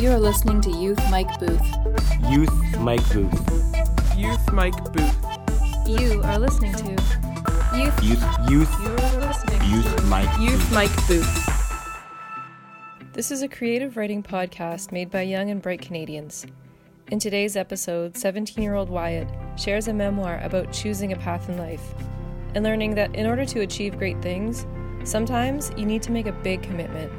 You are listening to Youth Mike Booth. Youth Mike Booth. Youth Mike Booth. You are listening to Youth. Youth Youth You are listening Youth Mike Youth Mike Booth. This is a creative writing podcast made by young and bright Canadians. In today's episode, 17 year old Wyatt shares a memoir about choosing a path in life and learning that in order to achieve great things, sometimes you need to make a big commitment.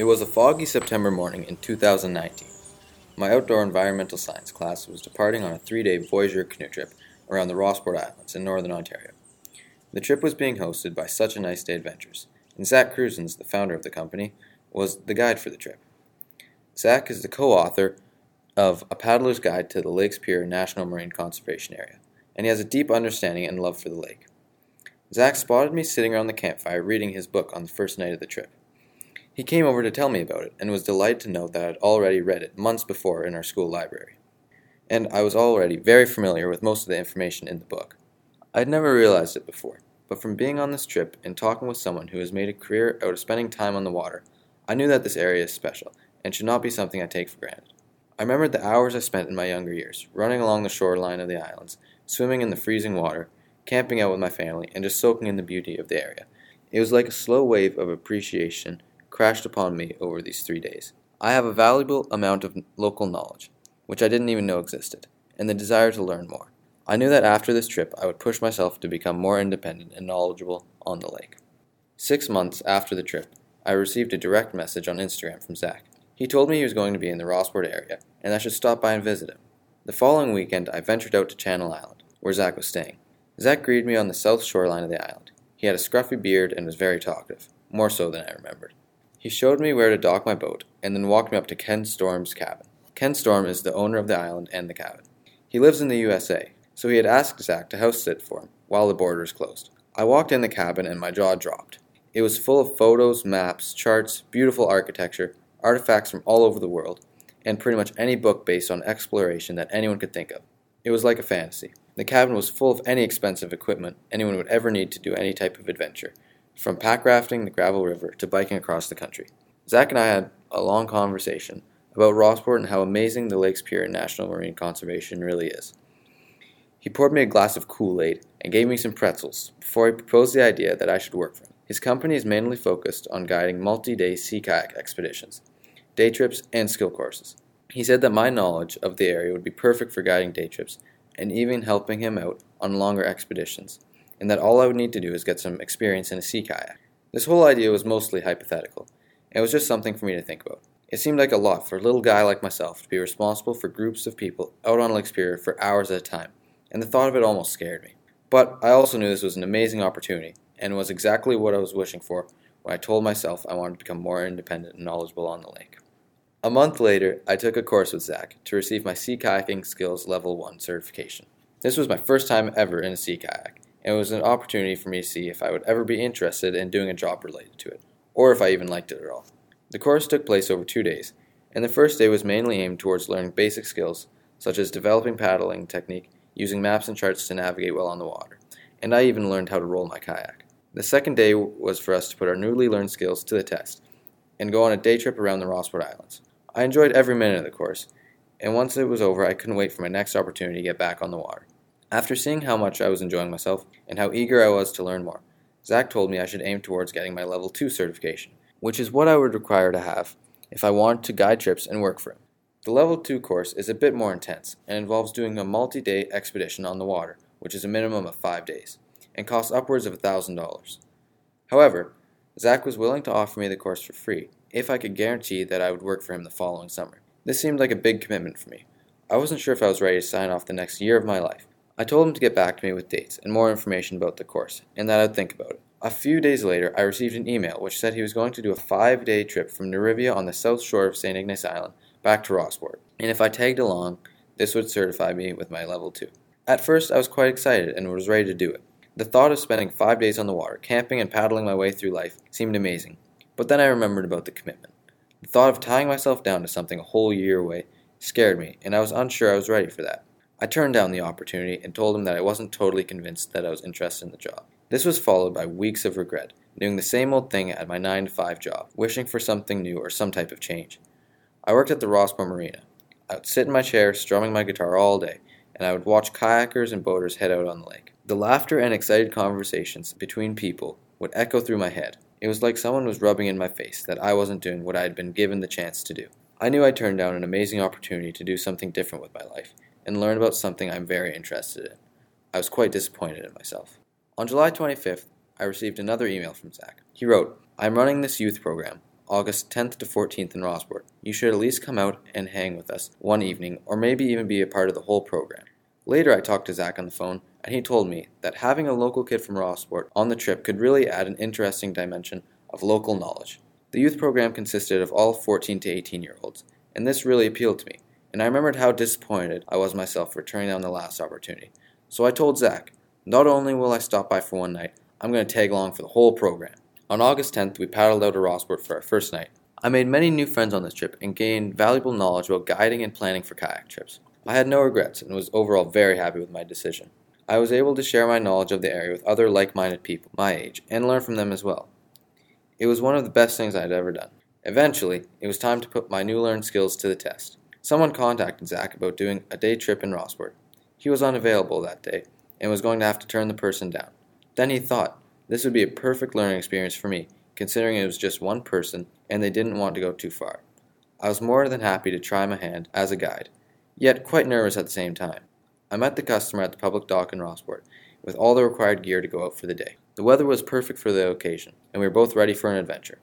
It was a foggy September morning in 2019. My outdoor environmental science class was departing on a three day Voyageur canoe trip around the Rossport Islands in northern Ontario. The trip was being hosted by Such a Nice Day Adventures, and Zach Cruzens, the founder of the company, was the guide for the trip. Zach is the co author of A Paddler's Guide to the Lake Superior National Marine Conservation Area, and he has a deep understanding and love for the lake. Zach spotted me sitting around the campfire reading his book on the first night of the trip. He came over to tell me about it and was delighted to note that I had already read it months before in our school library. And I was already very familiar with most of the information in the book. I had never realized it before, but from being on this trip and talking with someone who has made a career out of spending time on the water, I knew that this area is special and should not be something I take for granted. I remembered the hours I spent in my younger years, running along the shoreline of the islands, swimming in the freezing water, camping out with my family, and just soaking in the beauty of the area. It was like a slow wave of appreciation crashed upon me over these three days. I have a valuable amount of local knowledge, which I didn't even know existed, and the desire to learn more. I knew that after this trip I would push myself to become more independent and knowledgeable on the lake. Six months after the trip, I received a direct message on Instagram from Zach. He told me he was going to be in the Rossport area, and I should stop by and visit him. The following weekend, I ventured out to Channel Island, where Zach was staying. Zach greeted me on the south shoreline of the island. He had a scruffy beard and was very talkative, more so than I remembered. He showed me where to dock my boat, and then walked me up to Ken Storm's cabin. Ken Storm is the owner of the island and the cabin. He lives in the USA, so he had asked Zach to house sit for him while the borders closed. I walked in the cabin and my jaw dropped. It was full of photos, maps, charts, beautiful architecture, artifacts from all over the world, and pretty much any book based on exploration that anyone could think of. It was like a fantasy. The cabin was full of any expensive equipment anyone would ever need to do any type of adventure, from pack rafting the Gravel River to biking across the country. Zach and I had a long conversation about Rossport and how amazing the Lake Superior National Marine Conservation really is. He poured me a glass of Kool Aid and gave me some pretzels before he proposed the idea that I should work for him. His company is mainly focused on guiding multi day sea kayak expeditions, day trips, and skill courses. He said that my knowledge of the area would be perfect for guiding day trips and even helping him out on longer expeditions, and that all I would need to do is get some experience in a sea kayak. This whole idea was mostly hypothetical, it was just something for me to think about. It seemed like a lot for a little guy like myself to be responsible for groups of people out on Lake Superior for hours at a time, and the thought of it almost scared me. But I also knew this was an amazing opportunity, and was exactly what I was wishing for when I told myself I wanted to become more independent and knowledgeable on the lake. A month later, I took a course with Zach to receive my Sea Kayaking Skills Level 1 certification. This was my first time ever in a sea kayak, and it was an opportunity for me to see if I would ever be interested in doing a job related to it, or if I even liked it at all. The course took place over two days, and the first day was mainly aimed towards learning basic skills, such as developing paddling technique, using maps and charts to navigate well on the water, and I even learned how to roll my kayak. The second day was for us to put our newly learned skills to the test and go on a day trip around the Rossport Islands. I enjoyed every minute of the course, and once it was over, I couldn't wait for my next opportunity to get back on the water. After seeing how much I was enjoying myself and how eager I was to learn more, Zach told me I should aim towards getting my level 2 certification, which is what I would require to have if I wanted to guide trips and work for him. The level 2 course is a bit more intense and involves doing a multi day expedition on the water, which is a minimum of 5 days, and costs upwards of $1,000. However, Zach was willing to offer me the course for free if I could guarantee that I would work for him the following summer. This seemed like a big commitment for me. I wasn't sure if I was ready to sign off the next year of my life. I told him to get back to me with dates and more information about the course, and that I'd think about it. A few days later, I received an email which said he was going to do a five day trip from Narivia on the south shore of St. Ignace Island back to Rossport, and if I tagged along, this would certify me with my level 2. At first, I was quite excited and was ready to do it. The thought of spending five days on the water, camping and paddling my way through life, seemed amazing. But then I remembered about the commitment. The thought of tying myself down to something a whole year away scared me, and I was unsure I was ready for that. I turned down the opportunity and told him that I wasn't totally convinced that I was interested in the job. This was followed by weeks of regret, doing the same old thing at my 9 to 5 job, wishing for something new or some type of change. I worked at the Rossport Marina. I would sit in my chair strumming my guitar all day, and I would watch kayakers and boaters head out on the lake. The laughter and excited conversations between people would echo through my head. It was like someone was rubbing in my face that I wasn't doing what I had been given the chance to do. I knew I turned down an amazing opportunity to do something different with my life and learn about something I'm very interested in. I was quite disappointed in myself. On July 25th, I received another email from Zach. He wrote, I'm running this youth program, August 10th to 14th in Rossport. You should at least come out and hang with us one evening, or maybe even be a part of the whole program. Later, I talked to Zach on the phone, and he told me that having a local kid from Rossport on the trip could really add an interesting dimension of local knowledge. The youth program consisted of all 14 to 18 year olds, and this really appealed to me, and I remembered how disappointed I was myself for turning down the last opportunity. So I told Zach, not only will I stop by for one night, I'm going to tag along for the whole program. On August 10th, we paddled out to Rossport for our first night. I made many new friends on this trip and gained valuable knowledge about guiding and planning for kayak trips. I had no regrets and was overall very happy with my decision. I was able to share my knowledge of the area with other like minded people my age and learn from them as well. It was one of the best things I had ever done. Eventually, it was time to put my new learned skills to the test. Someone contacted Zach about doing a day trip in Rossport. He was unavailable that day and was going to have to turn the person down. Then he thought, this would be a perfect learning experience for me, considering it was just one person and they didn't want to go too far. I was more than happy to try my hand as a guide, yet quite nervous at the same time. I met the customer at the public dock in Rossport with all the required gear to go out for the day. The weather was perfect for the occasion, and we were both ready for an adventure.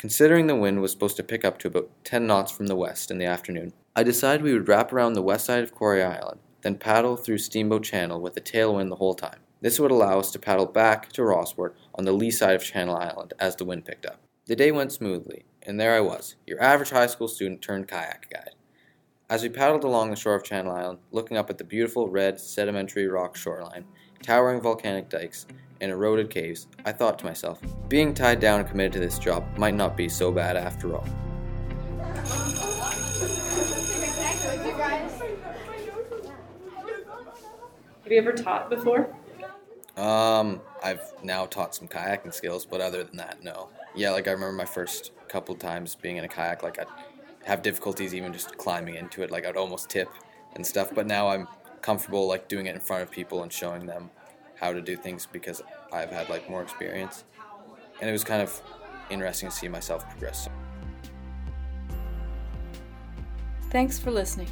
Considering the wind was supposed to pick up to about 10 knots from the west in the afternoon, I decided we would wrap around the west side of Quarry Island, then paddle through Steamboat Channel with a tailwind the whole time. This would allow us to paddle back to Rossport on the lee side of Channel Island as the wind picked up. The day went smoothly, and there I was, your average high school student turned kayak guide. As we paddled along the shore of Channel Island, looking up at the beautiful red sedimentary rock shoreline, towering volcanic dikes, and eroded caves, I thought to myself, being tied down and committed to this job might not be so bad after all. Have you ever taught before? Um, I've now taught some kayaking skills, but other than that, no. Yeah, like I remember my first couple times being in a kayak, like I'd have difficulties even just climbing into it, like I'd almost tip and stuff. But now I'm comfortable like doing it in front of people and showing them how to do things because I've had like more experience. And it was kind of interesting to see myself progress. Thanks for listening.